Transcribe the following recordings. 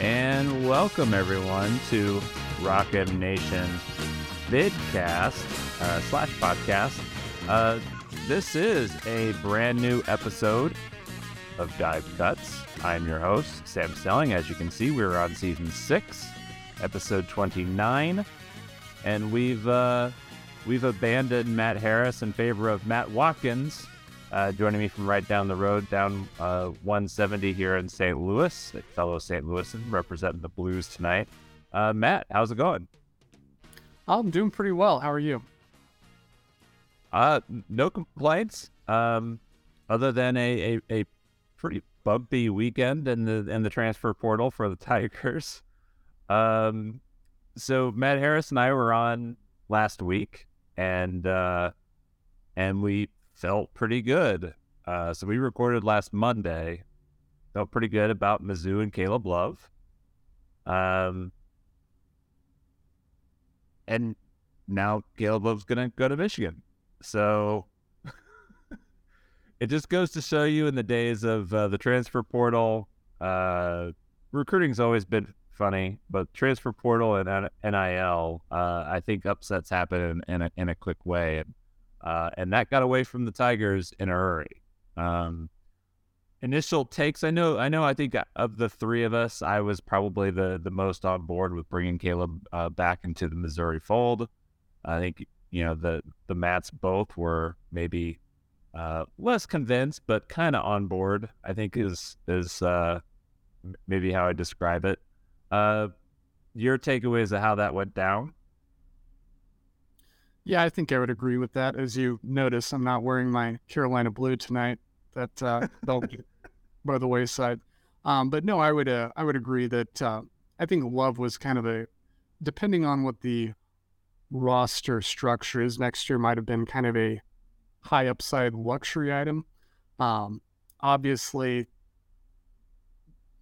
And welcome everyone to Rock Rocket Nation vidcast uh, slash podcast. Uh, this is a brand new episode of Dive Cuts. I'm your host, Sam Snelling. As you can see, we're on season six, episode 29, and we've uh, we've abandoned Matt Harris in favor of Matt Watkins, uh, joining me from right down the road, down uh, 170 here in St. Louis. Fellow St. Louisan representing the Blues tonight. Uh, Matt, how's it going? I'm doing pretty well. How are you? Uh, no complaints. Um, other than a, a, a pretty bumpy weekend in the in the transfer portal for the Tigers. Um, so Matt Harris and I were on last week, and uh, and we felt pretty good. Uh, so we recorded last Monday. Felt pretty good about Mizzou and Caleb Love. Um, and now Caleb Love's gonna go to Michigan. So it just goes to show you in the days of uh, the transfer portal, uh, recruiting's always been funny, but transfer portal and NIL, uh, I think upsets happen in, a, in a quick way. And, uh, and that got away from the Tigers in a hurry. Um, initial takes, I know, I know, I think of the three of us, I was probably the, the most on board with bringing Caleb uh, back into the Missouri fold. I think, you know, the, the Mats both were maybe uh, less convinced, but kind of on board, I think is, is uh, maybe how I describe it. Uh, your takeaways of how that went down? Yeah, I think I would agree with that. As you notice, I'm not wearing my Carolina blue tonight. That uh, they'll by the wayside. Um, but no, I would uh, I would agree that uh, I think Love was kind of a depending on what the roster structure is next year might have been kind of a high upside luxury item. Um, obviously,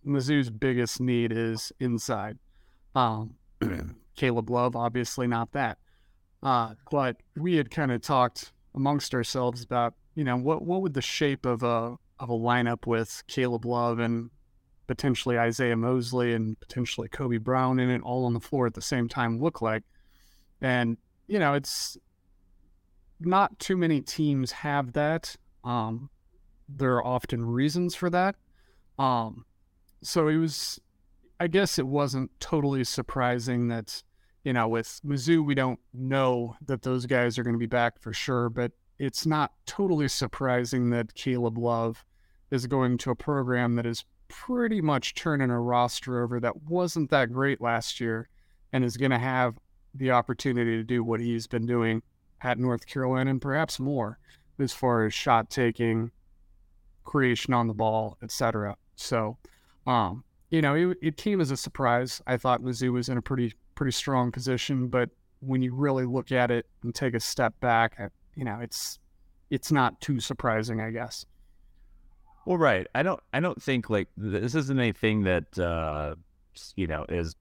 Mizzou's biggest need is inside. Um, Caleb Love, obviously not that. Uh, but we had kind of talked amongst ourselves about, you know, what what would the shape of a of a lineup with Caleb Love and potentially Isaiah Mosley and potentially Kobe Brown in it all on the floor at the same time look like? And you know, it's not too many teams have that. Um, there are often reasons for that. Um, so it was, I guess it wasn't totally surprising that, you know, with Mizzou, we don't know that those guys are going to be back for sure, but it's not totally surprising that Caleb Love is going to a program that is pretty much turning a roster over that wasn't that great last year and is going to have the opportunity to do what he's been doing at North Carolina and perhaps more as far as shot taking, creation on the ball, etc. So, um, you know, it, it came as a surprise. I thought Mizzou was in a pretty pretty strong position, but when you really look at it and take a step back, you know, it's it's not too surprising, I guess. Well, right. I don't. I don't think like this isn't anything that uh, you know is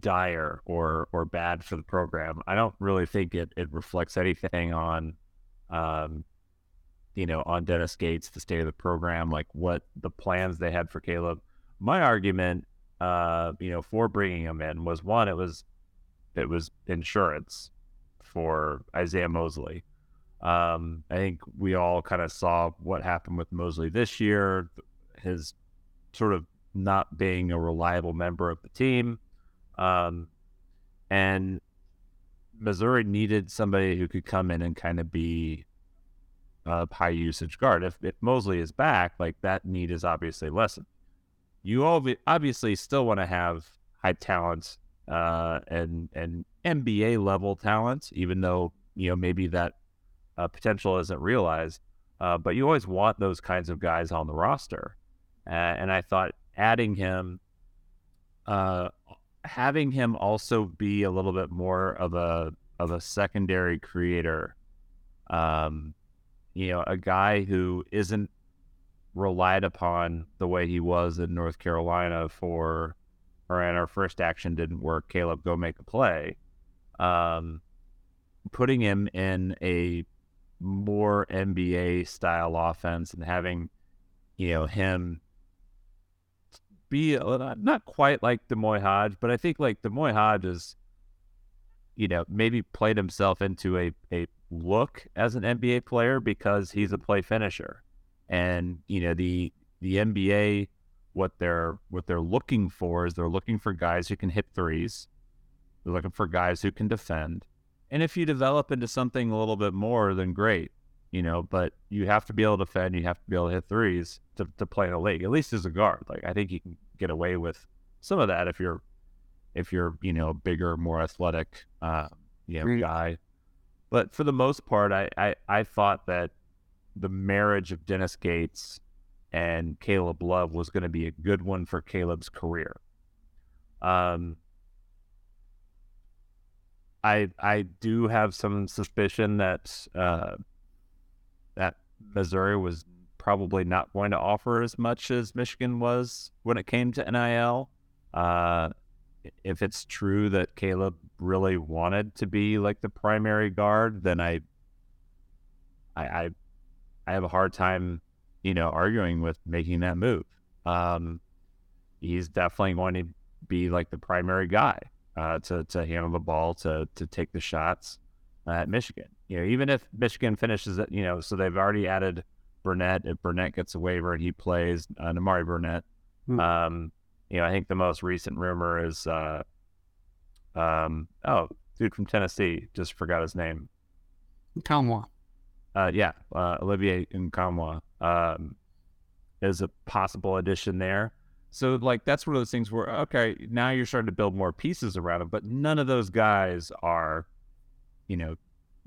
dire or or bad for the program. I don't really think it it reflects anything on, um, you know, on Dennis Gates, the state of the program, like what the plans they had for Caleb my argument, uh, you know, for bringing him in was one, it was it was insurance for Isaiah Mosley. Um, I think we all kind of saw what happened with Mosley this year, his sort of not being a reliable member of the team. Um, and Missouri needed somebody who could come in and kind of be a high usage guard. If, if Mosley is back, like that need is obviously lessened. You obviously still want to have high talent uh, and and NBA level talent, even though you know maybe that uh, potential isn't realized. Uh, but you always want those kinds of guys on the roster, and I thought adding him, uh, having him also be a little bit more of a of a secondary creator, um, you know, a guy who isn't relied upon the way he was in North Carolina for, or in our first action didn't work. Caleb, go make a play. Um, putting him in a more NBA style offense and having, you know, him be not quite like D'Moi Hodge, but I think like D'Moi Hodge is, you know, maybe played himself into a, a look as an NBA player because he's a play finisher. And, you know, the the NBA what they're what they're looking for is they're looking for guys who can hit threes. They're looking for guys who can defend. And if you develop into something a little bit more, then great you know, but you have to be able to defend, you have to be able to hit threes to, to play in a league, at least as a guard. Like I think you can get away with some of that if you're if you're, you know, bigger, more athletic uh, you know, guy. But for the most part, I, I, I thought that the marriage of Dennis Gates and Caleb Love was going to be a good one for Caleb's career. Um, I I do have some suspicion that uh, that Missouri was probably not going to offer as much as Michigan was when it came to NIL. Uh, if it's true that Caleb really wanted to be like the primary guard, then I, I, I, I have a hard time, you know, arguing with making that move. Um, he's definitely going to be like the primary guy uh, to to handle the ball, to to take the shots at Michigan. You know, even if Michigan finishes it, you know, so they've already added Burnett. If Burnett gets a waiver and he plays, uh, Nimari Burnett. Hmm. Um, you know, I think the most recent rumor is, uh, um, oh, dude from Tennessee, just forgot his name. Nkamhoua. Uh, yeah, uh, Olivier Nkamhoua um, is a possible addition there. So, like, that's one of those things where, okay, now you're starting to build more pieces around him, but none of those guys are you know,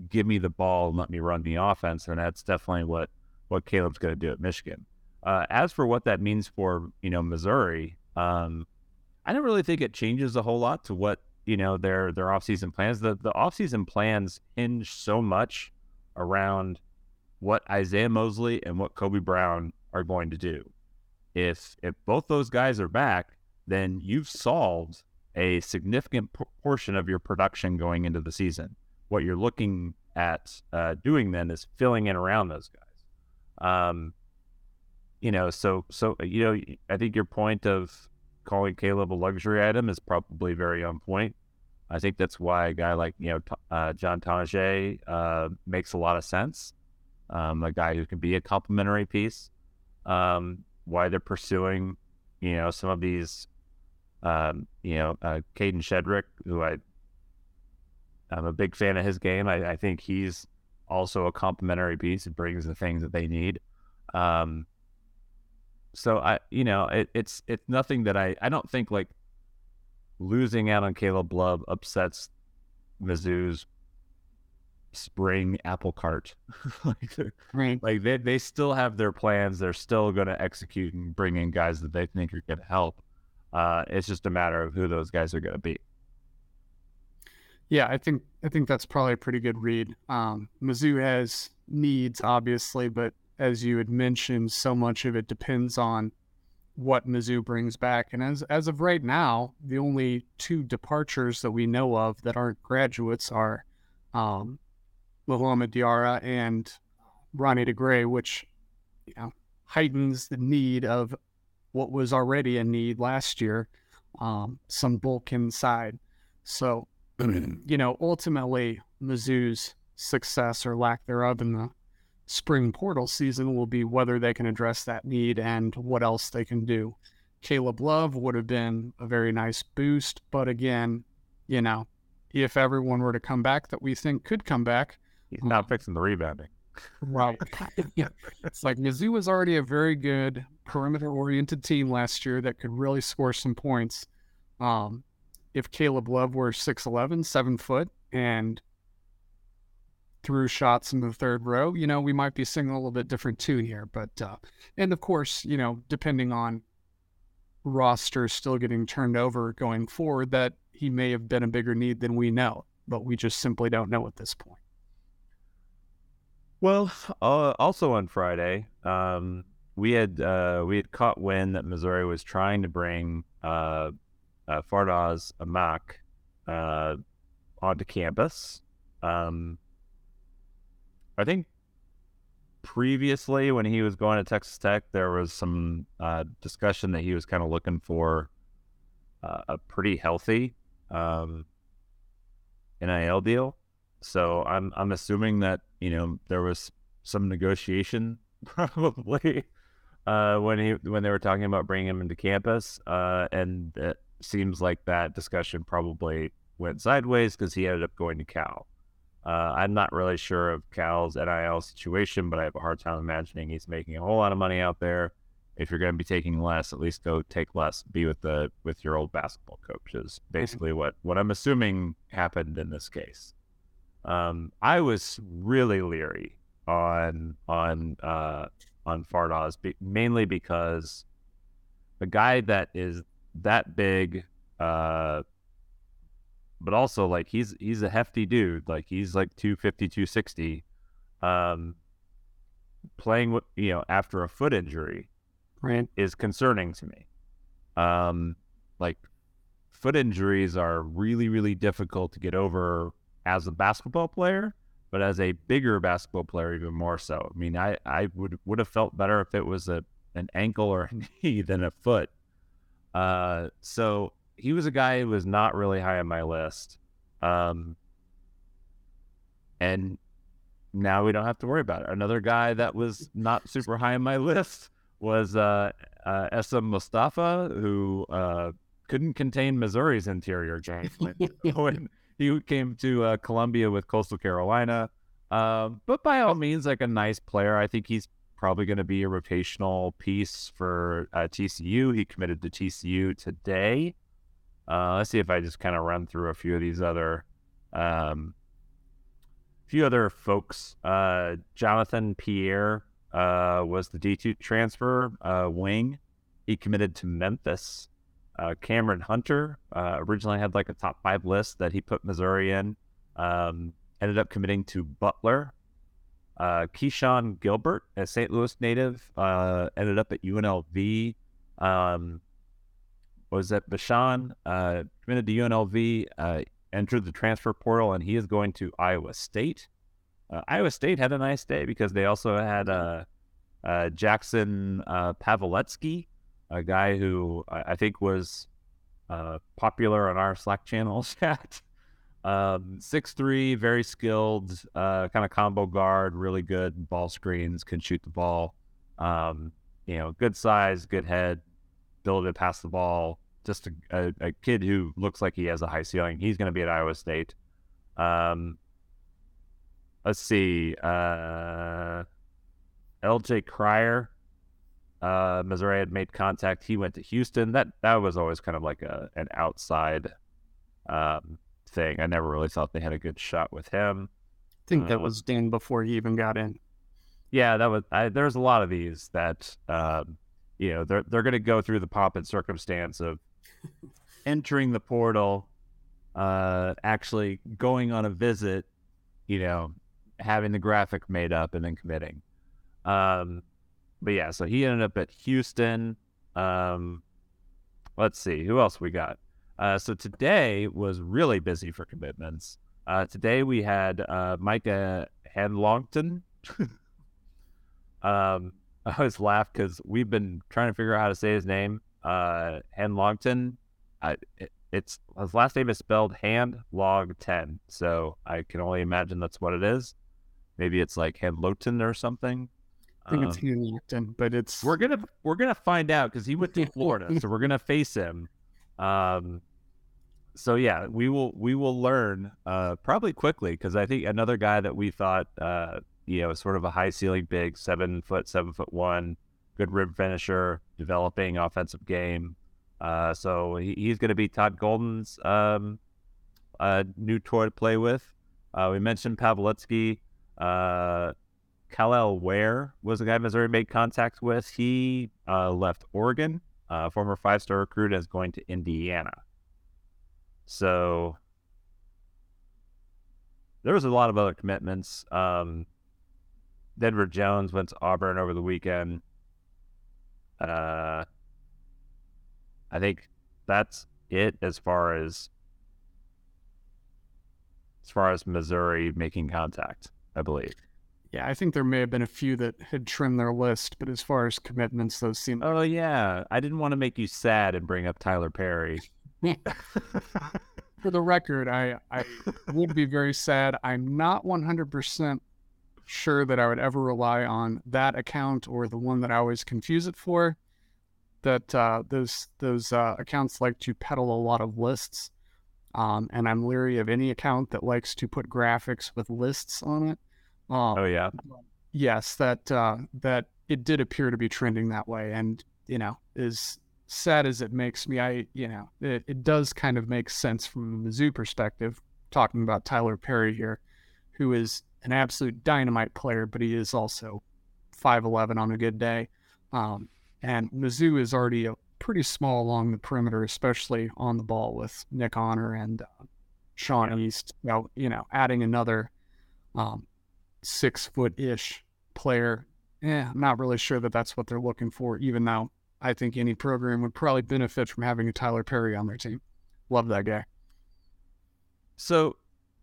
give me the ball and let me run the offense. And that's definitely what, what Caleb's going to do at Michigan. Uh, as for what that means for, you know, Missouri, um, I don't really think it changes a whole lot to what, you know, their, their offseason plans. The, the offseason plans hinge so much around what Isaiah Mosley and what Kobe Brown are going to do. If, if both those guys are back, then you've solved a significant portion of your production going into the season what you're looking at uh, doing then is filling in around those guys. Um, you know, so so you know, I think your point of calling Caleb a luxury item is probably very on point. I think that's why a guy like you know uh, John Tonje uh, makes a lot of sense. Um, a guy who can be a complementary piece. Um, why they're pursuing, you know, some of these, um, you know, uh, Kadin Shedrick, who I I'm a big fan of his game. I, I think he's also a complementary piece. It brings the things that they need. Um, so I, you know, it, it's it's nothing that I I don't think like losing out on Caleb Love upsets Mizzou's spring apple cart. like, right. like they they still have their plans. They're still going to execute and bring in guys that they think are going to help. Uh, it's just a matter of who those guys are going to be. Yeah, I think I think that's probably a pretty good read. Um, Mizzou has needs, obviously, but as you had mentioned, so much of it depends on what Mizzou brings back. And as as of right now, the only two departures that we know of that aren't graduates are um, Lahoma Diarra and Ronnie DeGray, which you know heightens the need of what was already a need last year, um, some bulk inside. So you know, ultimately Mizzou's success or lack thereof in the spring portal season will be whether they can address that need and what else they can do. Caleb Love would have been a very nice boost, but again, you know, if everyone were to come back that we think could come back, he's not fixing the rebounding. Well, yeah. it's like Mizzou was already a very good perimeter-oriented team last year that could really score some points. Um, if Caleb Love were 6'11", 7 foot, and threw shots in the third row, you know, we might be singing a little bit different tune here. But uh, and of course, you know, depending on roster still getting turned over going forward, that he may have been a bigger need than we know, but we just simply don't know at this point. Well, uh, also on Friday, um, we had uh, we had caught wind that Missouri was trying to bring uh, uh, Fardaws Aimaq uh, onto campus. Um, I think previously when he was going to Texas Tech, there was some uh, discussion that he was kind of looking for uh, a pretty healthy um, NIL deal. So I'm I'm assuming that you know there was some negotiation probably uh, when he when they were talking about bringing him into campus, uh, and it seems like that discussion probably went sideways because he ended up going to Cal. Uh, I'm not really sure of Cal's NIL situation, but I have a hard time imagining he's making a whole lot of money out there. If you're going to be taking less, at least go take less. Be with the with your old basketball coach is basically what what I'm assuming happened in this case. Um, I was really leery on on uh, on Fardaws, be, mainly because a guy that is that big, uh, but also like he's he's a hefty dude, like he's like 250, 260, um, playing with you know after a foot injury, right, is concerning to me. Um, like foot injuries are really really difficult to get over as a basketball player, but as a bigger basketball player, even more so. I mean, I, I would would have felt better if it was a an ankle or a knee than a foot. Uh, so he was a guy who was not really high on my list. Um, and now we don't have to worry about it. Another guy that was not super high on my list was uh, uh, Essam Mostafa, who uh, couldn't contain Missouri's interior game when, he came to uh, Columbia with Coastal Carolina. Um, but by all means, like a nice player. I think he's probably going to be a rotational piece for uh, TCU. He committed to TCU today. Uh, let's see if I just kind of run through a few of these other, um, few other folks. Uh, Jonathan Pierre uh, was the D two transfer uh, wing. He committed to Memphis. Uh, Cameron Hunter uh, originally had like a top five list that he put Missouri in. Um, ended up committing to Butler. Keshon Gilbert, a St. Louis native, ended up at UNLV. Um, was that Bashan uh, committed to UNLV, uh, entered the transfer portal, and he is going to Iowa State. Uh, Iowa State had a nice day because they also had uh, uh, Jackson uh, Paveletzke, a guy who I, I think was uh, popular on our Slack channel chat. um, six three, very skilled, uh, kind of combo guard, really good ball screens, can shoot the ball. Um, you know, good size, good head, ability to pass the ball. Just a, a, a kid who looks like he has a high ceiling. He's going to be at Iowa State. Um, let's see. Uh, LJ Cryer, uh, Missouri had made contact. He went to Houston. That that was always kind of like a an outside um, thing. I never really thought they had a good shot with him. I think that was Dan before he even got in. Yeah, that was. I, there's a lot of these that um, you know they're they're going to go through the pomp and circumstance of entering the portal, uh, actually going on a visit, you know, having the graphic made up and then committing. Um, but yeah, so he ended up at Houston. Um, let's see who else we got. Uh, so today was really busy for commitments. Uh, today we had uh, Micah Handlogten. um, I always laugh because we've been trying to figure out how to say his name. Uh, Handlongton. I, it's his last name is spelled hand log ten, so I can only imagine that's what it is. Maybe it's like Handloten or something. I think um, it's Handloten, but it's we're gonna we're gonna find out because he went to Florida, so we're gonna face him. Um, so yeah, we will we will learn uh, probably quickly because I think another guy that we thought uh, you know sort of a high ceiling big seven foot seven foot one good rim finisher developing offensive game uh, so he, he's going to be Todd Golden's um, uh, new toy to play with. Uh, we mentioned Paveletzke. Uh, Kel'el Ware was the guy Missouri made contact with. He uh, left Oregon, uh, former five star recruit, is going to Indiana. So there was a lot of other commitments. Um, Denver Jones went to Auburn over the weekend. Uh, I think that's it as far as as far as Missouri making contact, I believe. Yeah, I think there may have been a few that had trimmed their list, but as far as commitments, those seem. Oh yeah, I didn't want to make you sad and bring up Tyler Perry. For the record, I I would be very sad. I'm not 100% sure that I would ever rely on that account or the one that I always confuse it for that uh, those those uh, accounts like to peddle a lot of lists, um, and I'm leery of any account that likes to put graphics with lists on it. Um, oh yeah, yes, that uh, that it did appear to be trending that way, and you know, as sad as it makes me, I you know, it, it does kind of make sense from a Mizzou perspective. Talking about Tyler Perry here, who is an absolute dynamite player, but he is also 5'11 on a good day. Um, and Mizzou is already a pretty small along the perimeter, especially on the ball with Nick Honor and uh, Sean yeah. East. Well, you know, adding another um, six foot ish player. Yeah, I'm not really sure that that's what they're looking for, even though I think any program would probably benefit from having a Tyler Perry on their team. Love that guy. So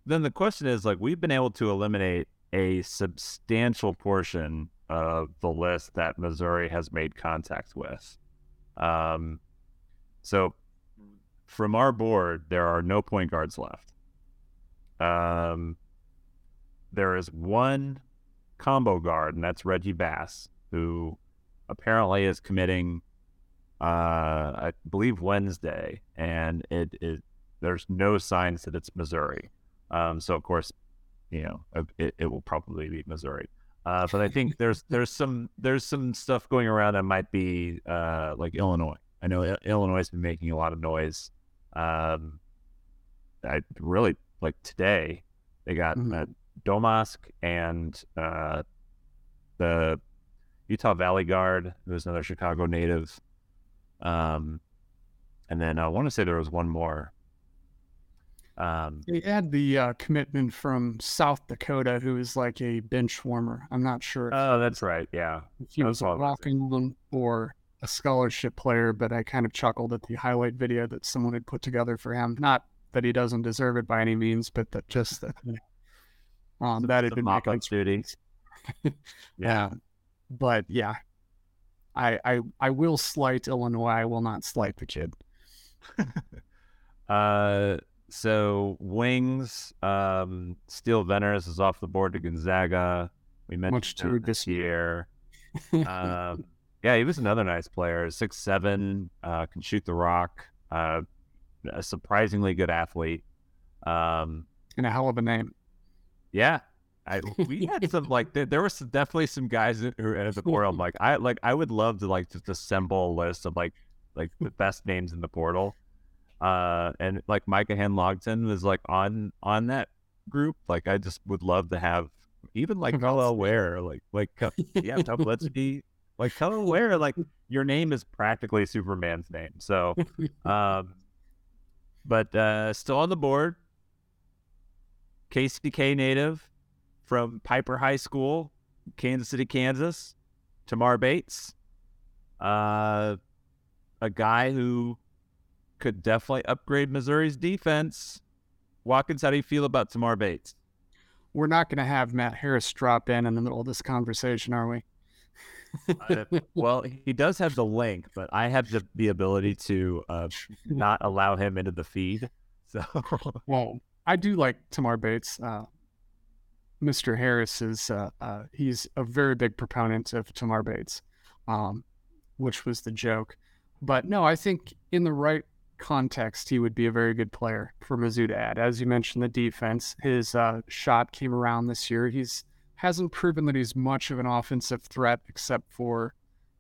then the question is like, we've been able to eliminate a substantial portion of the list that Missouri has made contact with. Um, so from our board, there are no point guards left. Um, there is one combo guard, and that's Reggie Bass, who apparently is committing, uh, I believe Wednesday, and it, it there's no signs that it's Missouri. Um, so of course, you know, it, it will probably be Missouri. Uh, but I think there's there's some there's some stuff going around that might be uh, like Illinois. I know Illinois has been making a lot of noise. Um, I really like today they got mm-hmm. uh, Domask and uh, the Utah Valley Guard, who's another Chicago native. Um, and then I want to say there was one more. Um, they had the uh, commitment from South Dakota, who is like a bench warmer. I'm not sure. Oh, that's right. Yeah, if he was rocking them or a scholarship player, but I kind of chuckled at the highlight video that someone had put together for him. Not that he doesn't deserve it by any means, but that just that um, that had been mock-up duty. yeah, but yeah, I I I will slight Illinois. I will not slight the kid. uh so wings, um, Steele Venters is off the board to Gonzaga. We mentioned Much this year. um, yeah, he was another nice player. Six seven, uh, can shoot the rock. Uh, a surprisingly good athlete. Um, and a hell of a name. Yeah, I we had some like there, there were some, definitely some guys who entered the portal. I'm like I like I would love to like just assemble a list of like like the best names in the portal. Uh, and like Micah Handlogten was like on on that group. Like I just would love to have even like Kel'el Ware, like like yeah, let's be like Kel'el Ware, like your name is practically Superman's name. So, um, but uh, still on the board. KCK native from Piper High School, Kansas City, Kansas. Tamar Bates, uh, a guy who could definitely upgrade Missouri's defense. Watkins, how do you feel about Tamar Bates? We're not going to have Matt Harris drop in in the middle of this conversation, are we? well, he does have the link, but I have the, the ability to uh, not allow him into the feed. So, well, I do like Tamar Bates. Uh, Mr. Harris is uh, uh, he's a very big proponent of Tamar Bates, um, which was the joke. But no, I think in the right context, he would be a very good player for Mizzou to add. As you mentioned, the defense, his uh, shot came around this year. He's hasn't proven that he's much of an offensive threat, except for,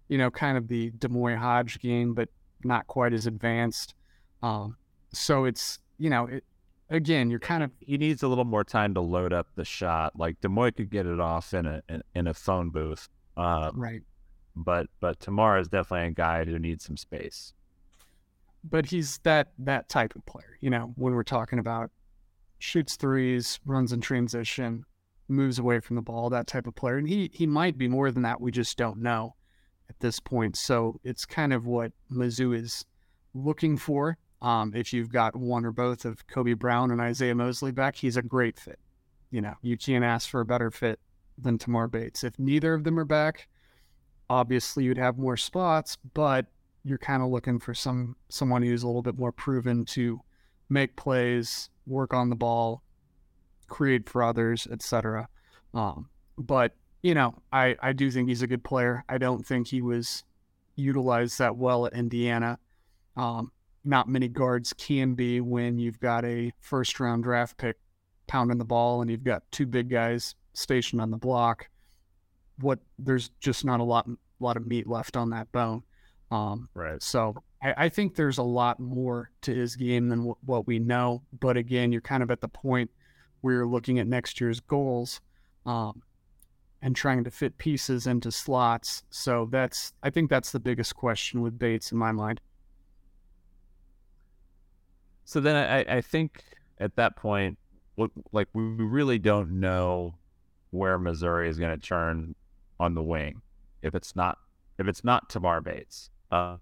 you know, kind of the D'Moi Hodge game, but not quite as advanced. Um, so it's you know, it, again, you're kind of he needs a little more time to load up the shot. Like D'Moi could get it off in a in, in a phone booth, uh, right? But but Tamar is definitely a guy who needs some space. But he's that that type of player. You know, when we're talking about shoots threes, runs in transition, moves away from the ball, that type of player, and he he might be more than that. We just don't know at this point. So it's kind of what Mizzou is looking for um, if you've got one or both of Kobe Brown and Isaiah Mosley back, he's a great fit. You know, you can't ask for a better fit than Tamar Bates. If neither of them are back, obviously you'd have more spots, but you're kind of looking for some someone who's a little bit more proven to make plays, work on the ball, create for others, etc. Um, but you know, I I do think he's a good player. I don't think he was utilized that well at Indiana. Um, not many guards can be when you've got a first round draft pick pounding the ball and you've got two big guys stationed on the block. What there's just not a lot lot of meat left on that bone. Um, right. So I, I, think there's a lot more to his game than w- what we know. But again, you're kind of at the point where you're looking at next year's goals um, and trying to fit pieces into slots. So that's I think that's the biggest question with Bates in my mind. So then I, I think at that point, like we really don't know where Missouri is going to turn on the wing if it's not if it's not Tamar Bates. Uh,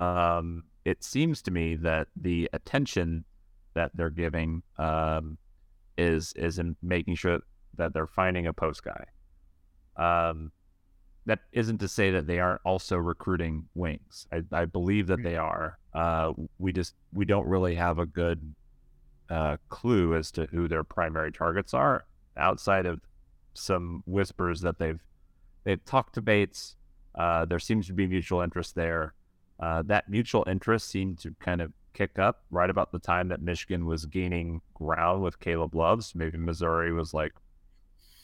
um, it seems to me that the attention that they're giving um, is is in making sure that they're finding a post guy. Um, that isn't to say that they aren't also recruiting wings. I, I believe that they are. Uh, we just we don't really have a good uh, clue as to who their primary targets are outside of some whispers that they've they've talked to Bates. Uh, there seems to be mutual interest there. Uh, that mutual interest seemed to kind of kick up right about the time that Michigan was gaining ground with Caleb Loves. Maybe Missouri was like,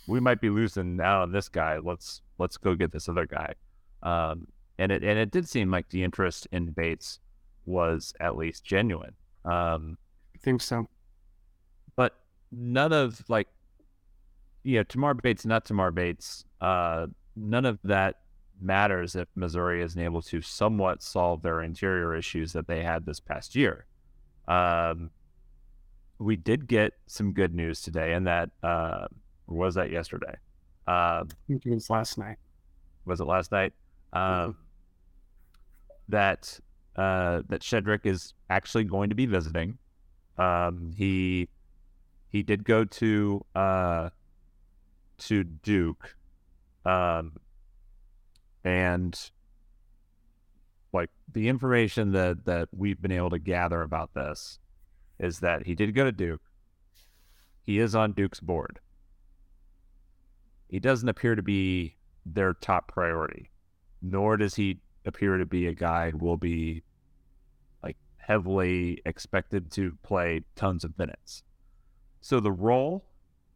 we might be losing now on this guy. Let's let's go get this other guy. Um, and it and it did seem like the interest in Bates was at least genuine. Um, I think so. But none of like, you know, Tamar Bates, not Tamar Bates. Uh, none of that matters if Missouri isn't able to somewhat solve their interior issues that they had this past year. Um, we did get some good news today, and that uh, was that yesterday. Uh, I think it was last night. Was it last night? mm-hmm. That uh, that Shedrick is actually going to be visiting. Um, he he did go to uh, to Duke, um, and like the information that that we've been able to gather about this is that he did go to Duke. He is on Duke's board he doesn't appear to be their top priority, nor does he appear to be a guy who will be like heavily expected to play tons of minutes. So the role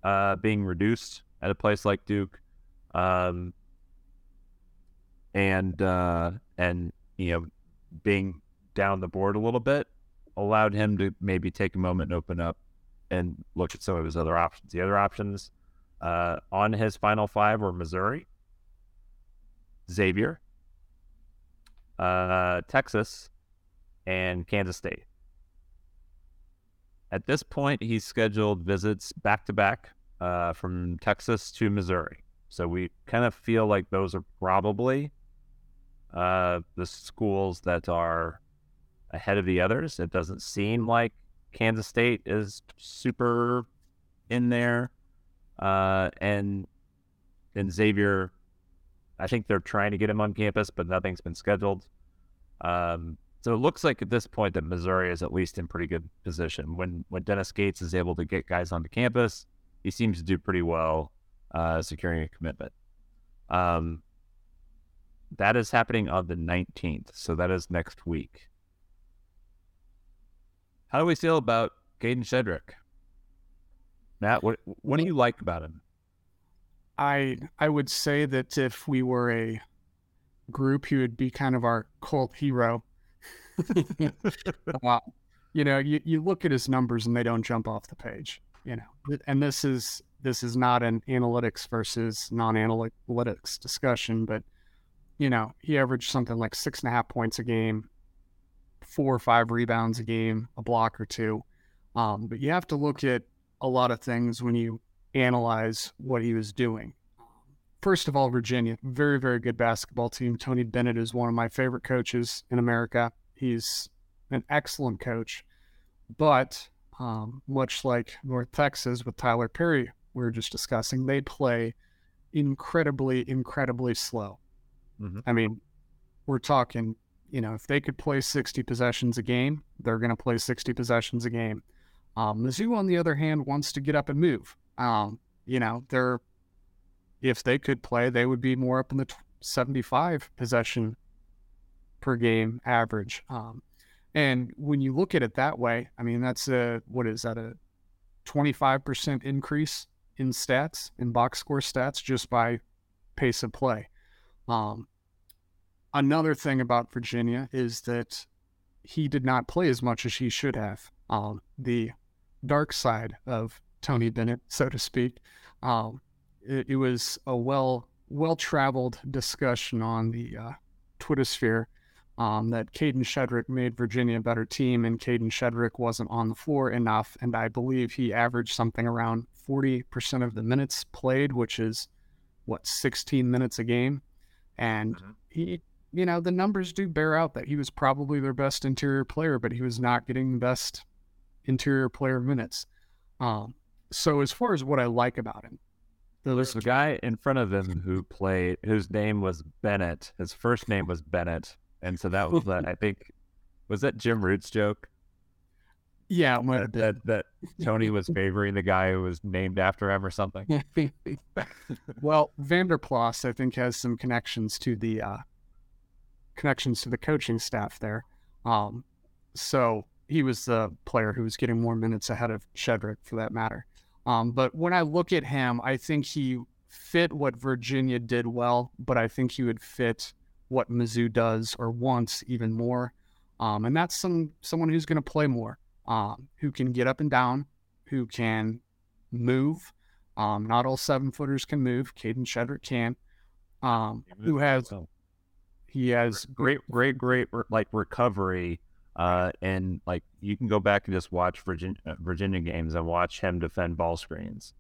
uh, being reduced at a place like Duke, um, and uh, and you know being down the board a little bit allowed him to maybe take a moment and open up and look at some of his other options. The other options uh, on his final five were Missouri, Xavier, uh, Texas, and Kansas State. At this point, he's scheduled visits back to back uh from Texas to Missouri. So we kind of feel like those are probably uh, the schools that are ahead of the others. It doesn't seem like Kansas State is super in there uh, and then Xavier I think they're trying to get him on campus, but nothing's been scheduled. Um, so it looks like at this point that Missouri is at least in pretty good position. When when Dennis Gates is able to get guys onto campus, he seems to do pretty well uh, securing a commitment. Um, that is happening on the 19th, so that is next week. How do we feel about Kadin Shedrick? Matt, what what do you like about him? I I would say that if we were a group, he would be kind of our cult hero. wow. Uh, you know, you, you look at his numbers and they don't jump off the page. You know, and this is this is not an analytics versus non-analytics discussion, but you know, he averaged something like six and a half points a game, four or five rebounds a game, a block or two. Um, but you have to look at a lot of things when you analyze what he was doing. First of all, Virginia, very, very good basketball team. Tony Bennett is one of my favorite coaches in America. He's an excellent coach, but um, much like North Texas with Tyler Perry, we were just discussing, they play incredibly, incredibly slow. Mm-hmm. I mean, we're talking, you know, if they could play 60 possessions a game, they're going to play 60 possessions a game. Um, Mizzou, on the other hand, wants to get up and move. Um, you know, they're if they could play, they would be more up in the 75 possession per game average. Um, and when you look at it that way, I mean, that's a what is that a 25% increase in stats in box score stats just by pace of play. Um, another thing about Virginia is that he did not play as much as he should have. Um, the dark side of Tony Bennett, so to speak. Um, it, it, was a well well traveled discussion on the uh, Twitter sphere um, that Kadin Shedrick made Virginia a better team, and Kadin Shedrick wasn't on the floor enough. And I believe he averaged something around 40% of the minutes played, which is what 16 minutes a game. And mm-hmm. he, you know, the numbers do bear out that he was probably their best interior player, but he was not getting the best interior player minutes. Um, so as far as what I like about him, there's a guy in front of him who played whose name was Bennett. His first name was Bennett, and so that was that. I think was that Jim Root's joke. Yeah, that, that, that Tony was favoring the guy who was named after him or something. well, Vanderplas, I think, has some connections to the uh, connections to the coaching staff there. Um, so he was the player who was getting more minutes ahead of Shedrick, for that matter. Um, but when I look at him, I think he fit what Virginia did well, but I think he would fit what Mizzou does or wants even more. Um, and that's some someone who's going to play more, um, who can get up and down, who can move. Um, not all seven footers can move. Kadin Shedrick can. Um, who has he has great, great, great like recovery uh, and like you can go back and just watch Virginia, uh, Virginia games and watch him defend ball screens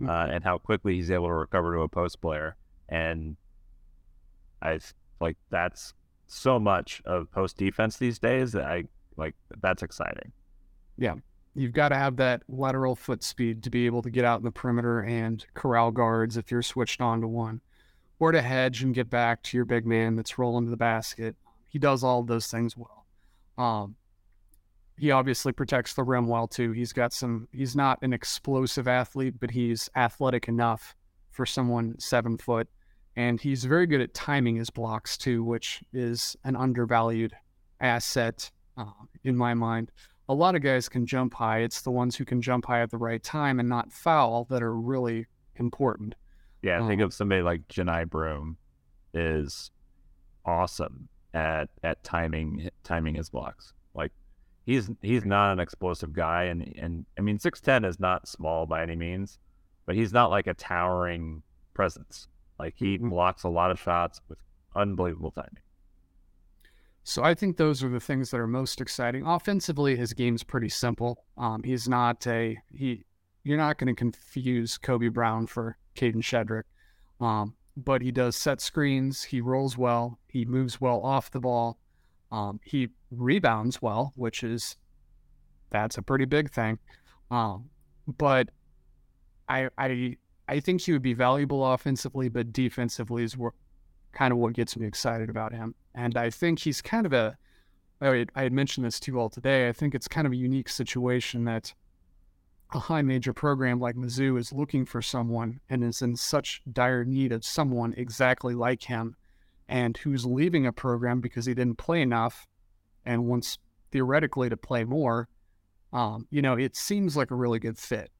mm. uh, and how quickly he's able to recover to a post player. And I like that's so much of post defense these days that I like that's exciting. Yeah. You've got to have that lateral foot speed to be able to get out in the perimeter and corral guards if you're switched on to one, or to hedge and get back to your big man that's rolling to the basket. He does all those things well. Um, he obviously protects the rim well too. He's got some. He's not an explosive athlete, but he's athletic enough for someone seven foot, and he's very good at timing his blocks too, which is an undervalued asset uh, in my mind. A lot of guys can jump high. It's the ones who can jump high at the right time and not foul that are really important. Yeah, I think um, of somebody like Johni Broome is awesome at at timing timing his blocks. Like he's he's not an explosive guy, and and I mean six ten is not small by any means, but he's not like a towering presence. Like he mm-hmm. blocks a lot of shots with unbelievable timing. So I think those are the things that are most exciting. Offensively, his game's pretty simple. Um, he's not a he. You're not going to confuse Kobe Brown for Kadin Shedrick. Um, but he does set screens. He rolls well. He moves well off the ball. Um, he rebounds well, which is that's a pretty big thing. Um, but I I I think he would be valuable offensively, but defensively is where kind of what gets me excited about him. And I think he's kind of a, I had mentioned this to you all today. I think it's kind of a unique situation that a high major program like Mizzou is looking for someone and is in such dire need of someone exactly like him and who's leaving a program because he didn't play enough and wants theoretically to play more. Um, you know, it seems like a really good fit,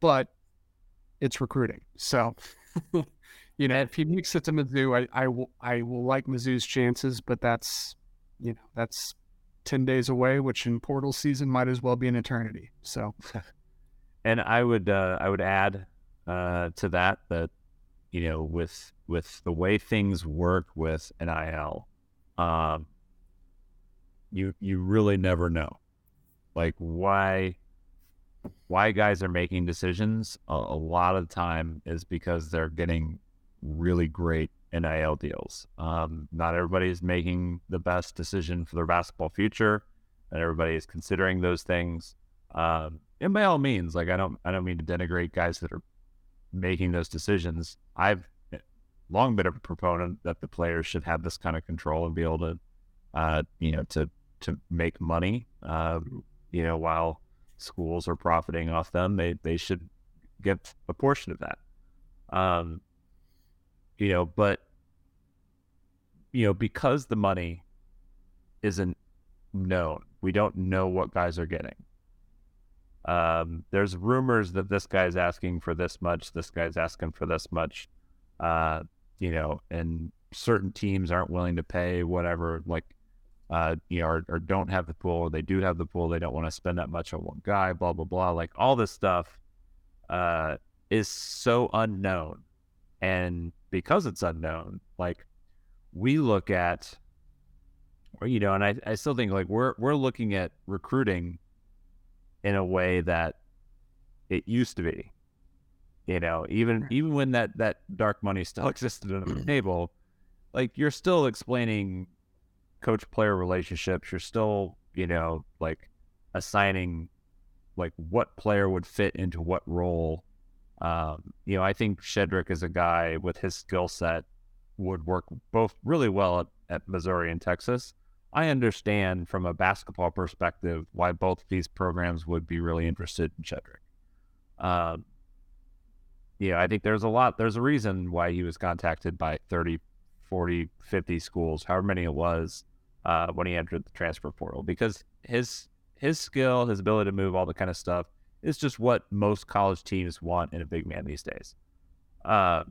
but it's recruiting. So, you know, if he makes it to Mizzou, I, I will I will like Mizzou's chances, but that's you know that's ten days away, which in portal season might as well be an eternity. So, and I would uh, I would add uh, to that that you know with with the way things work with NIL, um, you you really never know, like why why guys are making decisions a, a lot of the time is because they're getting really great NIL deals. Um, not everybody is making the best decision for their basketball future, and everybody is considering those things. Um, and by all means, like I don't, I don't mean to denigrate guys that are making those decisions. I've long been a proponent that the players should have this kind of control and be able to, uh, you know, to to make money. Uh, you know, while schools are profiting off them, they they should get a portion of that. Um, you know, but you know, because the money isn't known, we don't know what guys are getting. Um, there's rumors that this guy's asking for this much, this guy's asking for this much, uh, you know, and certain teams aren't willing to pay whatever, like, uh, you know, or, or don't have the pool, or they do have the pool, they don't want to spend that much on one guy, blah blah blah. Like all this stuff uh, is so unknown, and because it's unknown, like we look at, or you know, and I, I still think like we're we're looking at recruiting in a way that it used to be. You know, even even when that that dark money still existed on the table, like you're still explaining coach player relationships. You're still, you know, like assigning like what player would fit into what role um, you know, I think Shedrick is a guy with his skill set would work both really well at, at Missouri and Texas. I understand from a basketball perspective why both of these programs would be really interested in Shedrick. Um, yeah, I think there's a lot, there's a reason why he was contacted by 30, 40, 50 schools, however many it was, uh, when he entered the transfer portal, because his his skill, his ability to move, all the kind of stuff is just what most college teams want in a big man these days. Uh,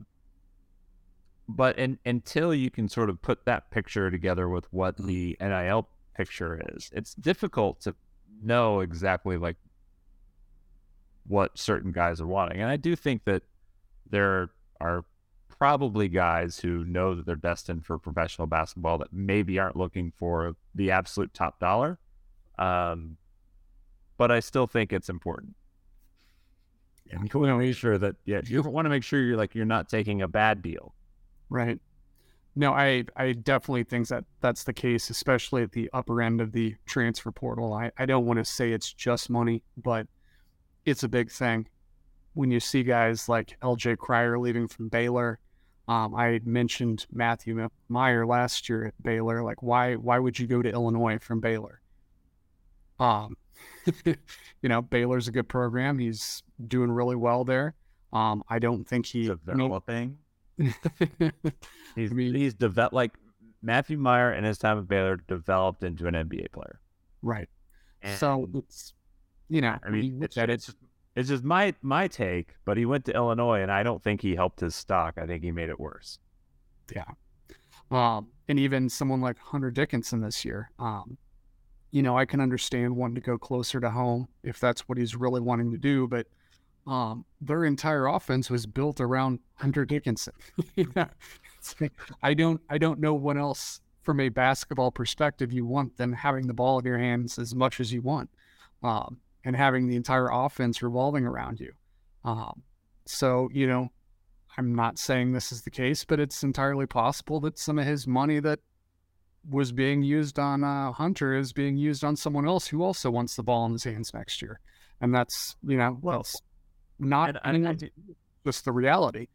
but in, until you can sort of put that picture together with what the NIL picture is, it's difficult to know exactly like what certain guys are wanting. And I do think that there are probably guys who know that they're destined for professional basketball that maybe aren't looking for the absolute top dollar. Um, but I still think it's important. To make sure that yeah, you want to make sure you're like you're not taking a bad deal. Right. No, I I definitely think that that's the case, especially at the upper end of the transfer portal. I, I don't want to say it's just money, but it's a big thing. When you see guys like LJ Cryer leaving from Baylor, um, I mentioned Matthew Mayer last year at Baylor. Like, why why would you go to Illinois from Baylor? Um, you know, Baylor's a good program. He's doing really well there. Um, I don't think he developing. he's I mean, he's developed like Matthew Mayer in his time at Baylor developed into an NBA player. Right. And so it's you know, I mean, it's, it's it's just my my take, but he went to Illinois, and I don't think he helped his stock. I think he made it worse. Yeah. Um, and even someone like Hunter Dickinson this year, um, you know, I can understand wanting to go closer to home if that's what he's really wanting to do, but um, their entire offense was built around Hunter Dickinson. I don't, I don't know what else from a basketball perspective you want than having the ball in your hands as much as you want, um, and having the entire offense revolving around you. Um, so you know, I'm not saying this is the case, but it's entirely possible that some of his money that was being used on uh, Hunter is being used on someone else who also wants the ball in his hands next year, and that's you know well not and, and just the reality.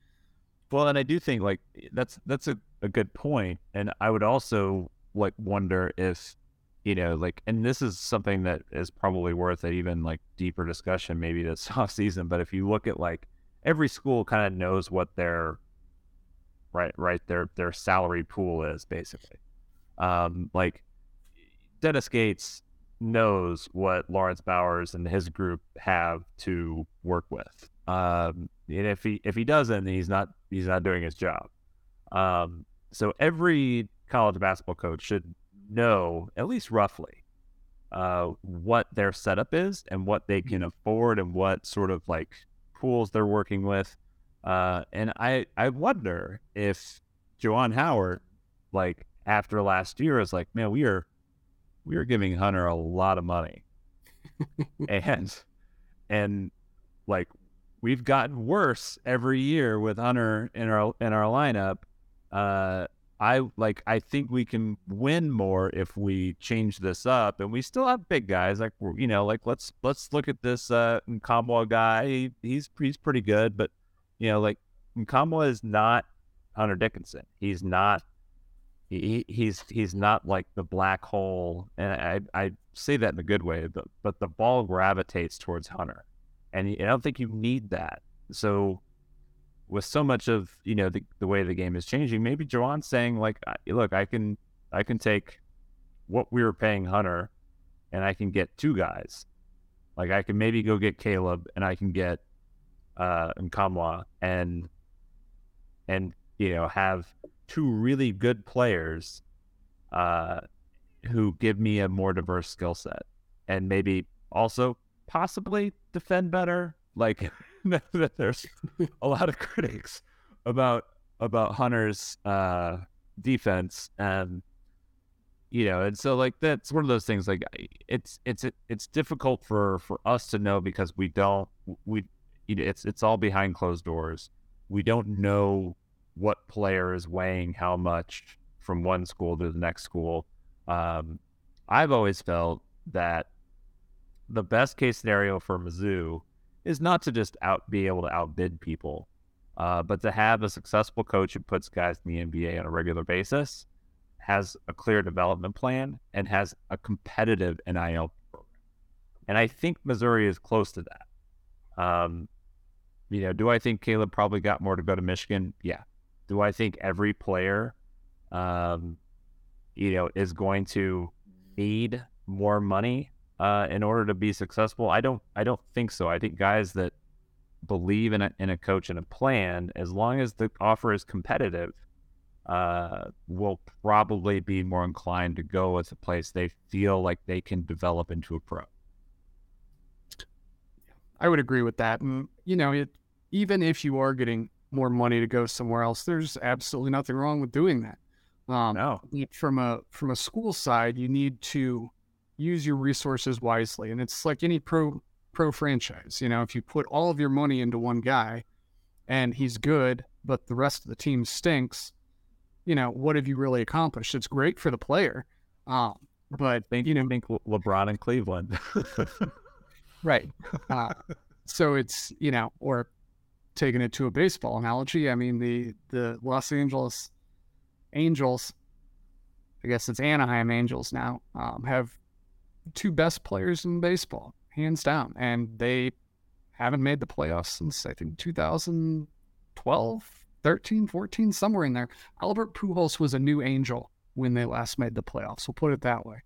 Well, and I do think like that's that's a a good point, and I would also like wonder if you know, like, and this is something that is probably worth an even like deeper discussion, maybe this off season. But if you look at like every school kind of knows what their right, right, their their salary pool is basically. Um, like Dennis Gates knows what Lawrence Bowers and his group have to work with. Um, and if he if he doesn't, he's not he's not doing his job. Um, so every college basketball coach should know at least roughly uh, what their setup is and what they can afford and what sort of like pools they're working with. Uh, and I I wonder if Juwan Howard, like after last year, is like, man, we are we are giving Hunter a lot of money, and and like we've gotten worse every year with Hunter in our in our lineup. Uh, I like I think we can win more if we change this up, and we still have big guys like you know like let's let's look at this uh Nkamhoua guy. He, he's he's pretty good, but you know like Nkamhoua is not Hunter Dickinson. He's not he, he's he's not like the black hole, and I I say that in a good way, but but the ball gravitates towards Hunter, and I don't think you need that. So with so much of you know the, the way the game is changing, maybe Juwan's saying like, look, I can I can take what we were paying Hunter, and I can get two guys. Like I can maybe go get Caleb, and I can get uh Nkamhoua, and and you know have two really good players, uh, who give me a more diverse skill set, and maybe also possibly defend better. Like that there's a lot of critics about about Hunter's uh, defense, and you know, and so like that's one of those things. Like it's it's it's difficult for for us to know because we don't we you know, it's it's all behind closed doors. We don't know what player is weighing how much from one school to the next school. Um, I've always felt that the best case scenario for Mizzou is not to just out be able to outbid people, uh, but to have a successful coach who puts guys in the NBA on a regular basis, has a clear development plan, and has a competitive NIL program. And I think Missouri is close to that. Um, you know, do I think Caleb probably got more to go to Michigan? Yeah. Do I think every player, um, you know, is going to need more money uh, in order to be successful? I don't. I don't think so. I think guys that believe in a, in a coach and a plan, as long as the offer is competitive, uh, will probably be more inclined to go with a place they feel like they can develop into a pro. I would agree with that. You know, it, even if you are getting more money to go somewhere else, there's absolutely nothing wrong with doing that. Um, no. From a from a school side, you need to use your resources wisely. And it's like any pro pro franchise. You know, if you put all of your money into one guy and he's good, but the rest of the team stinks, you know, what have you really accomplished? It's great for the player. Um, but think, you know, think LeBron in Cleveland. right. Uh, so it's, you know, or taking it to a baseball analogy, I mean the the Los Angeles Angels, I guess it's Anaheim Angels now, um, have two best players in baseball, hands down. And they haven't made the playoffs since I think 2012, 13, 14, somewhere in there. Albert Pujols was a new angel when they last made the playoffs. We'll put it that way.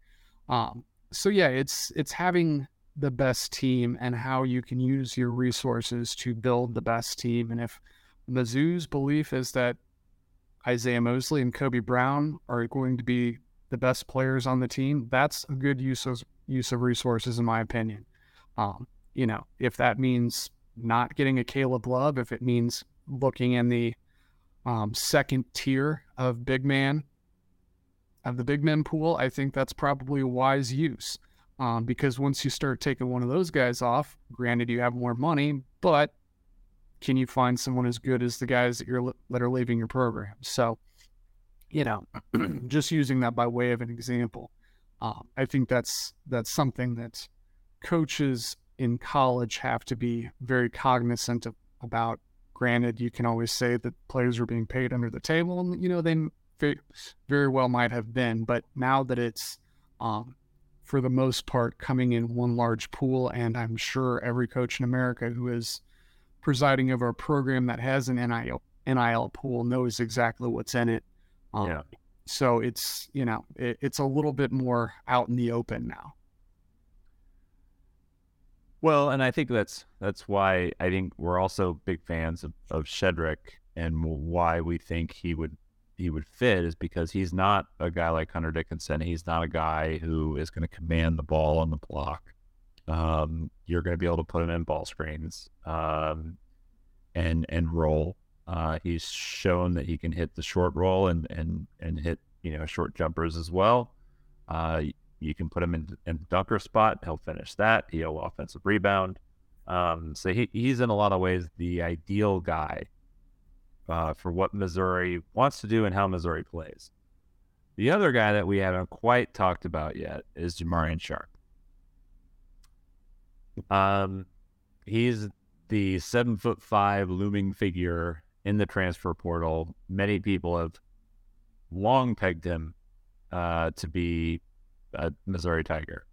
Um, so yeah, it's it's having the best team and how you can use your resources to build the best team. And if Mizzou's belief is that Isaiah Mosley and Kobe Brown are going to be the best players on the team, that's a good use of use of resources, in my opinion. Um, you know, if that means not getting a Caleb Love, if it means looking in the um, second tier of big man of the big men pool, I think that's probably a wise use. Um, because once you start taking one of those guys off, granted you have more money, but can you find someone as good as the guys that you're that are leaving your program? So you know, just using that by way of an example, um, I think that's that's something that coaches in college have to be very cognizant of, about. Granted, you can always say that players are being paid under the table, and you know they very well might have been. But now that it's, um, for the most part, coming in one large pool, and I'm sure every coach in America who is presiding over a program that has an NIL NIL pool knows exactly what's in it. Um, yeah. So it's you know it, it's a little bit more out in the open now. Well, and I think that's that's why I think we're also big fans of, of Shedrick and why we think he would he would fit is because he's not a guy like Hunter Dickinson. He's not a guy who is going to command the ball on the block. Um, you're going to be able to put him in ball screens um, and and roll. Uh, he's shown that he can hit the short roll and and and hit you know short jumpers as well. Uh, you can put him in in the dunker spot. He'll finish that. He'll offensive rebound. Um, so he, he's in a lot of ways the ideal guy uh, for what Missouri wants to do and how Missouri plays. The other guy that we haven't quite talked about yet is Jamarion Sharp. Um, he's the seven foot five looming figure in the transfer portal. Many people have long pegged him uh, to be a Missouri Tiger.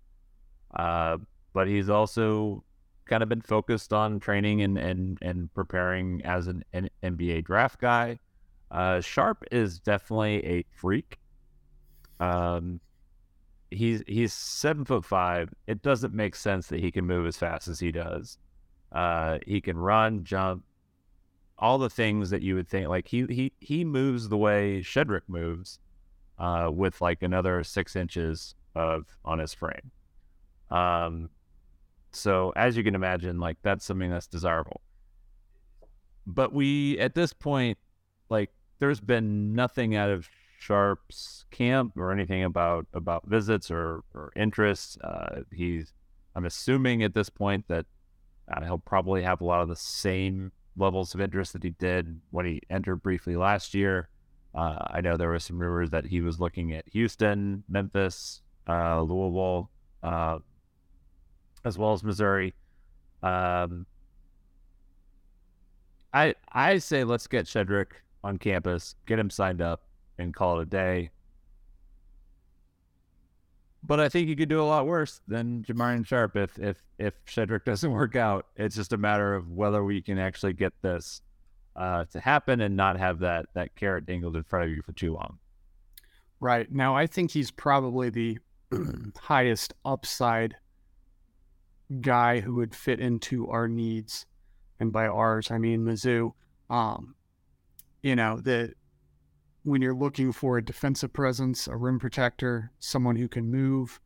Uh, but he's also kind of been focused on training and and, and preparing as an, an NBA draft guy. Uh, Sharp is definitely a freak. Um, he's he's seven foot five. It doesn't make sense that he can move as fast as he does. Uh, he can run, jump, all the things that you would think. Like he he he moves the way Shedrick moves, uh, with like another six inches of on his frame. Um, so as you can imagine, like that's something that's desirable. But we at this point, like there's been nothing out of Sharp's camp or anything about about visits or or interests. Uh, he's I'm assuming at this point that uh, he'll probably have a lot of the same levels of interest that he did when he entered briefly last year. Uh, I know there were some rumors that he was looking at Houston, Memphis, uh, Louisville, uh, as well as Missouri. Um, I I say let's get Shedrick on campus, get him signed up, and call it a day. But I think you could do a lot worse than Jamarion Sharp if if if Shedrick doesn't work out. It's just a matter of whether we can actually get this uh, to happen and not have that that carrot dangled in front of you for too long. Right now, I think he's probably the highest upside guy who would fit into our needs. And by ours, I mean Mizzou. Um, you know, that when you're looking for a defensive presence, a rim protector, someone who can move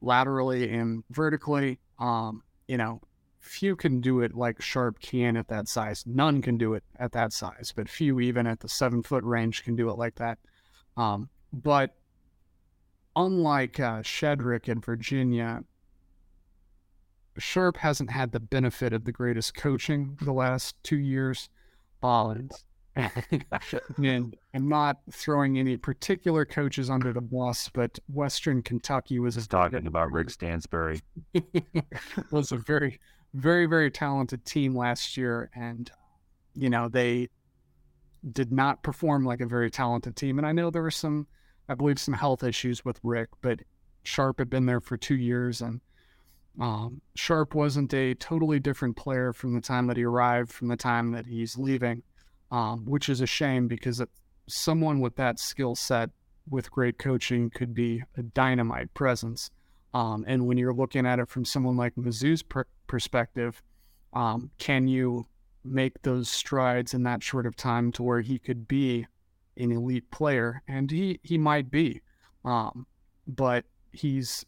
laterally and vertically, um, you know, few can do it like Sharp can at that size. None can do it at that size, but few even at the seven foot range can do it like that. Um, but unlike uh, Shedrick in Virginia, Sharp hasn't had the benefit of the greatest coaching the last two years. Um, and I'm not throwing any particular coaches under the bus, but Western Kentucky was Just talking about Rick Stansbury. was a very, very, very talented team last year, and you know they did not perform like a very talented team. And I know there were some I believe, some health issues with Rick, but Sharp had been there for two years, and um, Sharp wasn't a totally different player from the time that he arrived, from the time that he's leaving, um, which is a shame because someone with that skill set, with great coaching, could be a dynamite presence. Um, and when you're looking at it from someone like Mizzou's per- perspective, um, can you make those strides in that short of time to where he could be an elite player, and he he might be, um, but he's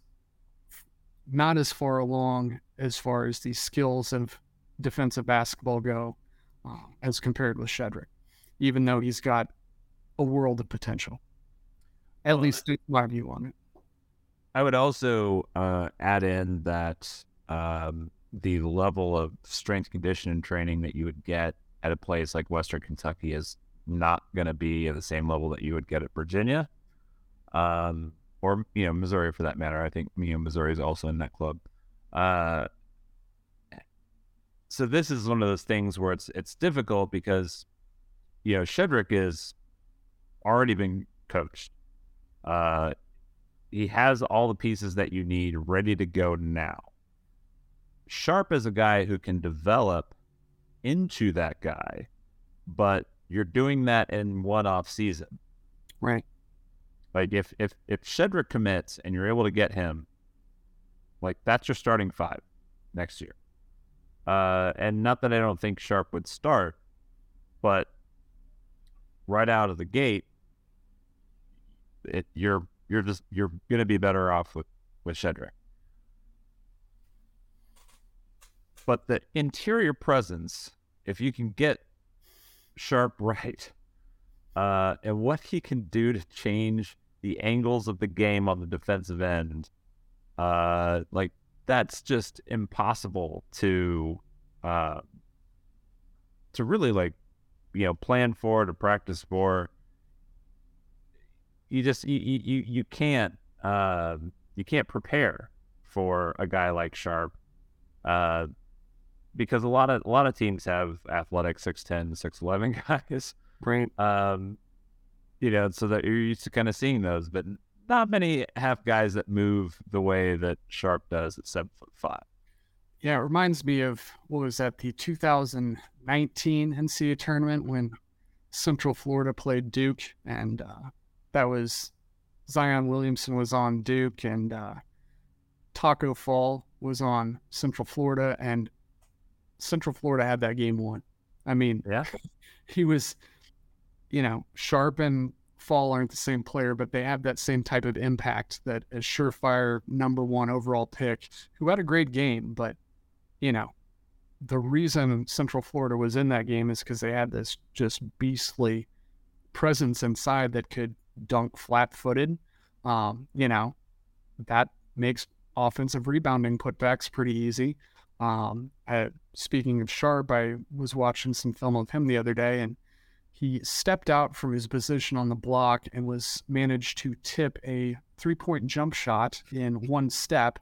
not as far along as far as the skills of defensive basketball go uh, as compared with Shedrick, even though he's got a world of potential. At well, least my view on it. I would also uh, add in that um, the level of strength conditioning training that you would get at a place like Western Kentucky is not going to be at the same level that you would get at Virginia, um, or you know Missouri for that matter. I think you know Missouri is also in that club. Uh, so this is one of those things where it's it's difficult because you know Shedrick is already been coached. Uh, he has all the pieces that you need ready to go now. Sharp is a guy who can develop into that guy, but you're doing that in one off season. Right. Like if if if Shedrick commits and you're able to get him, like that's your starting five next year. Uh, and not that I don't think Sharp would start, but right out of the gate, it, you're you're just you're to be better off with with Shedrick. But the interior presence, if you can get Sharp right, uh, and what he can do to change the angles of the game on the defensive end, uh, like that's just impossible to uh, to really like you know plan for to practice for. You just you you you can't uh, you can't prepare for a guy like Sharp uh, because a lot of a lot of teams have athletic 6'10 6'11 guys Right. um, you know so that you're used to kind of seeing those but not many have guys that move the way that Sharp does at seven foot five Yeah, it reminds me of what was that the 2019 NCAA tournament when Central Florida played Duke, and uh, that was Zion Williamson was on Duke, and uh, Taco Fall was on Central Florida, and Central Florida had that game won. I mean, yeah he was, you know, Sharp and Fall aren't the same player, but they have that same type of impact that a surefire number one overall pick who had a great game, but you know, the reason Central Florida was in that game is because they had this just beastly presence inside that could dunk flat footed. Um, you know, that makes offensive rebounding putbacks pretty easy. Um, I, speaking of Sharp, I was watching some film of him the other day, and he stepped out from his position on the block and was managed to tip a three point jump shot in one step.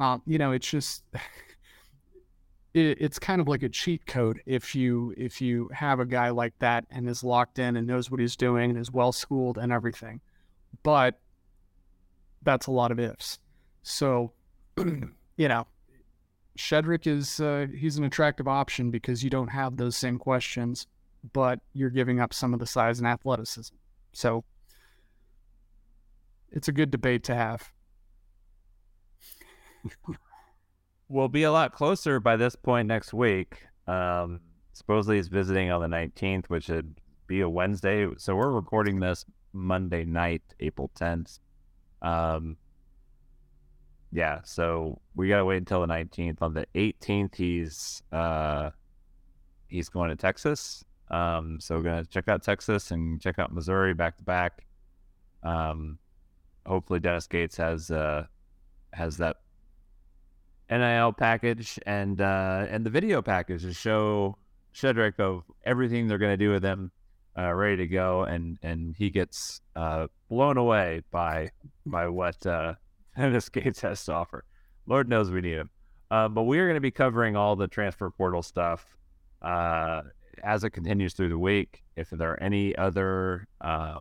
Um, you know, it's just it, it's kind of like a cheat code if you if you have a guy like that and is locked in and knows what he's doing and is well schooled and everything. But that's a lot of ifs. So, you know, Shedrick is uh, he's an attractive option because you don't have those same questions, but you're giving up some of the size and athleticism. So it's a good debate to have. We'll be a lot closer by this point next week. Um, supposedly he's visiting on the 19th, which would be a Wednesday. So we're recording this Monday night, April 10th. Um, yeah, so we gotta wait until the 19th. On the 18th, he's uh, he's going to Texas. Um, so gonna check out Texas and check out Missouri back to back. Um, hopefully Dennis Gates has uh has that NIL package and uh, and the video package to show Shedrick of everything they're to do with him, uh, ready to go, and and he gets uh, blown away by by what uh, Dennis Gates has to offer. Lord knows we need him. Uh, but we are going to be covering all the transfer portal stuff uh, as it continues through the week. If there are any other uh,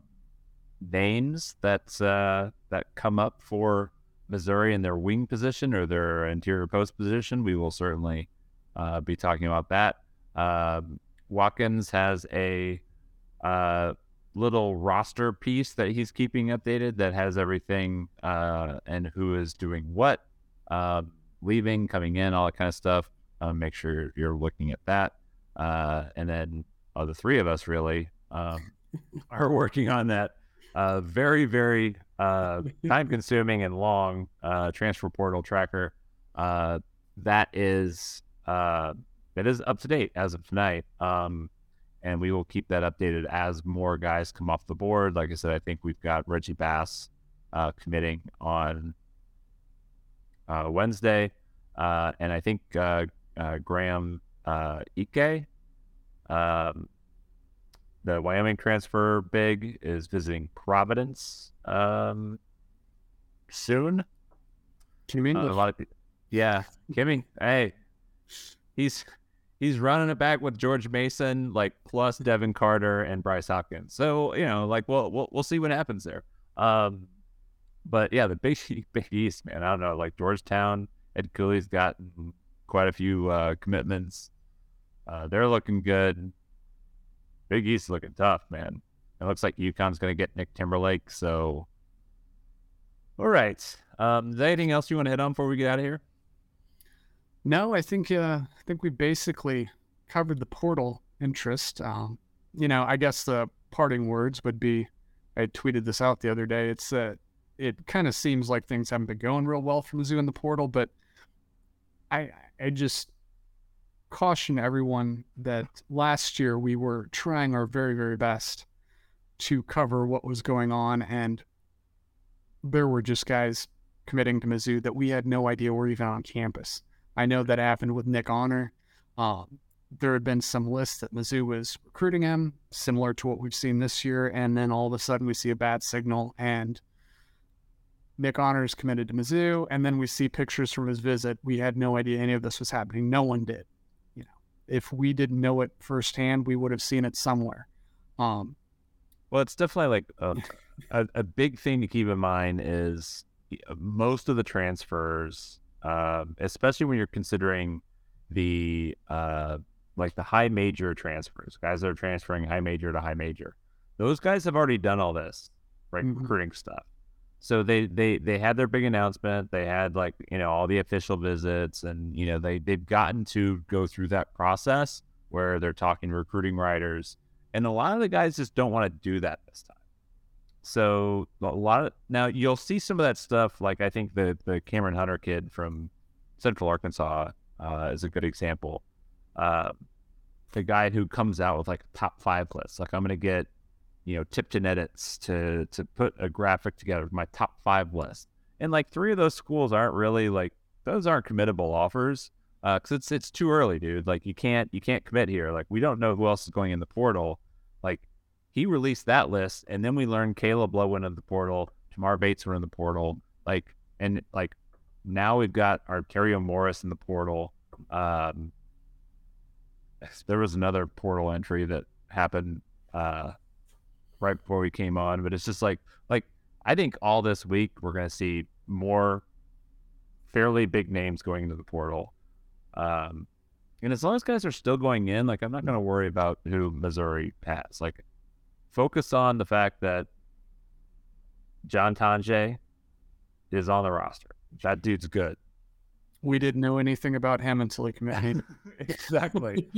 names that uh, that come up for Missouri in their wing position or their interior post position, we will certainly uh, be talking about that. Um, Watkins has a uh, little roster piece that he's keeping updated that has everything uh, and who is doing what, uh, leaving, coming in, all that kind of stuff. Uh, make sure you're looking at that. Uh, and then uh, the three of us really um, are working on that uh, very, very uh, time consuming and long uh, transfer portal tracker. Uh, that is uh, that is up to date as of tonight. Um, and we will keep that updated as more guys come off the board. Like I said, I think we've got Reggie Bass uh, committing on uh, Wednesday, uh, and I think uh, uh, Graham uh, Ike, um, the Wyoming transfer big, is visiting Providence um, soon. Can you Uh, a lot of people, yeah, Kimmy. Hey, he's he's running it back with George Mason, like plus Devin Carter and Bryce Hopkins. So you know, like we'll we'll, we'll see what happens there. Um, but yeah, the Big Big East, man. I don't know. Like Georgetown, Ed Cooley's got quite a few uh, commitments. Uh, they're looking good. Big East looking tough, man. It looks like UConn's going to get Nick Timberlake. So, all right. Um, is there anything else you want to hit on before we get out of here? No, I think uh, I think we basically covered the portal interest. Um, you know, I guess the parting words would be, I tweeted this out the other day. It's that uh, it kind of seems like things haven't been going real well for Mizzou in the portal, but I I just caution everyone that last year we were trying our very very best to cover what was going on, and there were just guys committing to Mizzou that we had no idea were even on campus. I know that happened with Nick Honor. Um, there had been some lists that Mizzou was recruiting him, similar to what we've seen this year, and then all of a sudden we see a bad signal and Nick Honor is committed to Mizzou, and then we see pictures from his visit. We had no idea any of this was happening. No one did. If we didn't know it firsthand, we would have seen it somewhere. Um, well, it's definitely like a, a, a, big thing to keep in mind is most of the transfers, uh, especially when you're considering the uh, like the high major transfers, guys that are transferring high major to high major. Those guys have already done all this, right? Mm-hmm. Recruiting stuff. So they, they they had their big announcement. They had like you know all the official visits, and you know they they've gotten to go through that process where they're talking recruiting writers, and a lot of the guys just don't want to do that this time. So a lot of now you'll see some of that stuff. Like I think the the Cameron Hunter kid from Central Arkansas uh, is a good example. Uh, the guy who comes out with like top five list, like I'm going to get, you know, Tipton edits to to put a graphic together, my top five list, and like three of those schools aren't really like those aren't committable offers because uh, it's it's too early, dude. Like you can't you can't commit here. Like we don't know who else is going in the portal. Like he released that list, and then we learned Caleb Love went in the portal, Tamar Bates went in the portal, like and like now we've got our Arterio Morris in the portal. Um, there was another portal entry that happened uh, right before we came on, but it's just like like I think all this week we're going to see more fairly big names going into the portal. Um, and as long as guys are still going in, like I'm not going to worry about who Missouri has. Like focus on the fact that John Tonje is on the roster. That dude's good. We didn't know anything about him until he committed. exactly.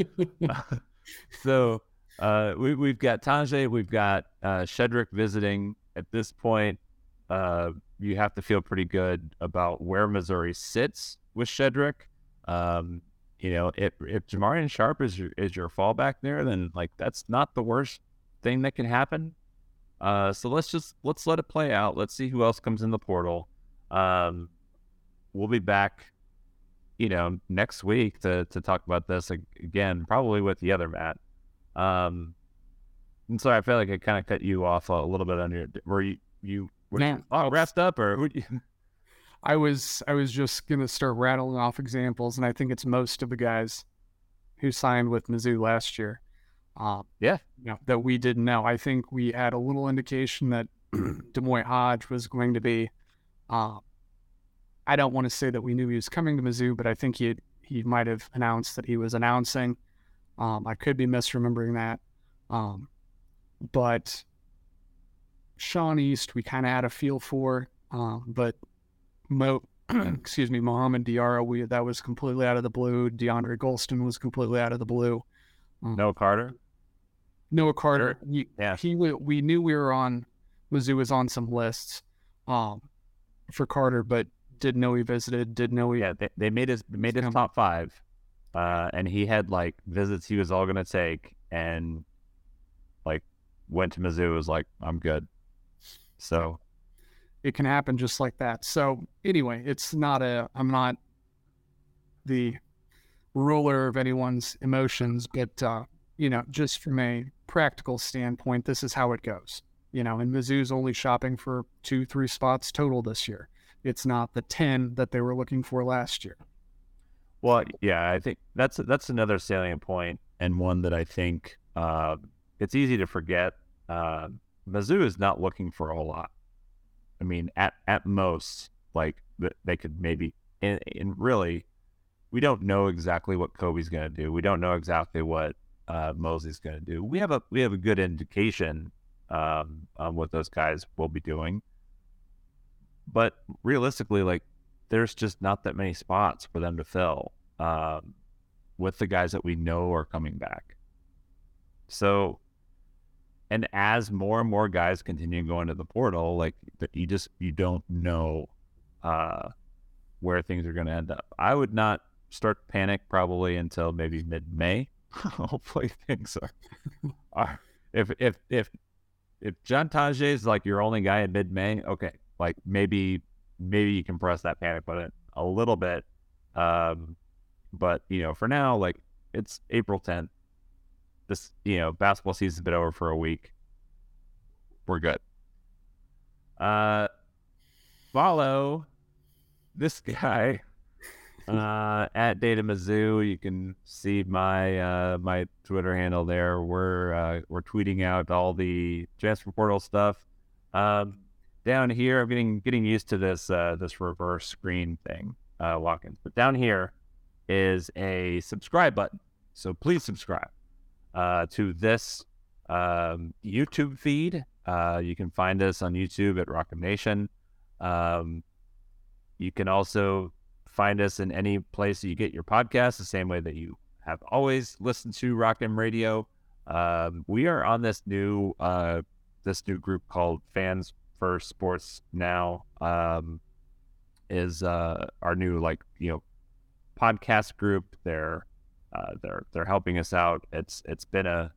so uh, we, we've got Tonje, we've got uh, Shedrick visiting. At this point, uh, you have to feel pretty good about where Missouri sits with Shedrick. Um, you know, if if Jamarion Sharp is your, is your fallback there, then like that's not the worst thing that can happen. Uh, so let's just let's let it play out. Let's see who else comes in the portal. Um, we'll be back, you know, next week to to talk about this again, probably with the other Matt. Um, and so I feel like I kind of cut you off a little bit on your. Were you you were Man, oh, wrapped up or? I was I was just gonna start rattling off examples, and I think it's most of the guys who signed with Mizzou last year. Um, yeah, you know, that we didn't know. I think we had a little indication that D'Moi Hodge was going to be. Uh, I don't want to say that we knew he was coming to Mizzou, but I think he he might have announced that he was announcing. Um, I could be misremembering that, um, but Sean East we kind of had a feel for, um, but Mo, excuse me, Mohamed Diarra, we that was completely out of the blue. DeAndre Gholston was completely out of the blue. Um, Noah Carter. Noah Carter. He, yeah. He we knew we were on Mizzou was on some lists um, for Carter, but didn't know he visited. Didn't know he. Yeah, they, they made his made his top five, uh, and he had like visits he was all gonna take, and like went to Mizzou was like I'm good. So it can happen just like that. So anyway, it's not a. I'm not the ruler of anyone's emotions, but uh, you know, just from a practical standpoint, this is how it goes. You know, and Mizzou's only shopping for two, three spots total this year. It's not the ten that they were looking for last year. Well, yeah, I think that's that's another salient point, and one that I think uh, it's easy to forget. Uh, Mizzou is not looking for a whole lot. I mean, at at most, like they could maybe, and, and really, we don't know exactly what Kobe's going to do. We don't know exactly what uh, Mosley's going to do. We have a we have a good indication um, on what those guys will be doing, but realistically, like there's just not that many spots for them to fill um, with the guys that we know are coming back. So, and as more and more guys continue going to the portal, like you just you don't know uh, where things are going to end up. I would not start panic probably until maybe mid May. Hopefully things are, are if if if if John Tonje is like your only guy in mid May, okay, like maybe maybe you can press that panic button a little bit. Um, but you know, for now, like it's April 10th. This you know, basketball season's been over for a week. We're good. Uh, follow this guy uh, at Data Mizzou. You can see my uh, my Twitter handle there. We're uh, we're tweeting out all the transfer portal stuff. Um, down here, I'm getting getting used to this uh, this reverse screen thing, uh, Watkins. But down here is a subscribe button. So please subscribe uh, to this um, YouTube feed. Uh, you can find us on YouTube at Rock M Nation. Um, you can also find us in any place that you get your podcast, the same way that you have always listened to Rock M Radio. Um, we are on this new uh, this new group called Fans First Sports Now. Um, is uh, our new like you know podcast group. They're uh, they're they're helping us out. It's it's been a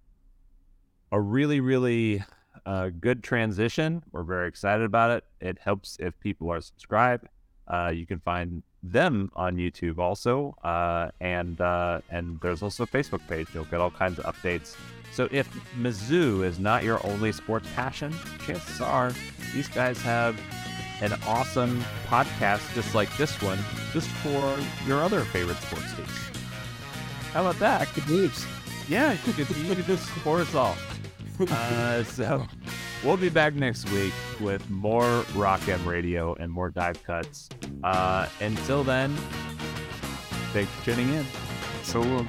a really really uh, good transition. We're very excited about it. It helps if people are subscribed. Uh, you can find them on YouTube also, uh, and uh, and there's also a Facebook page. You'll get all kinds of updates. So if Mizzou is not your only sports passion, chances are these guys have an awesome podcast just like this one, just for your other favorite sports teams. How about that? Good news. Yeah, you could, you could just support us all. Uh, so we'll be back next week with more Rock M Radio and more dive cuts. Uh, until then, thanks for tuning in. So long.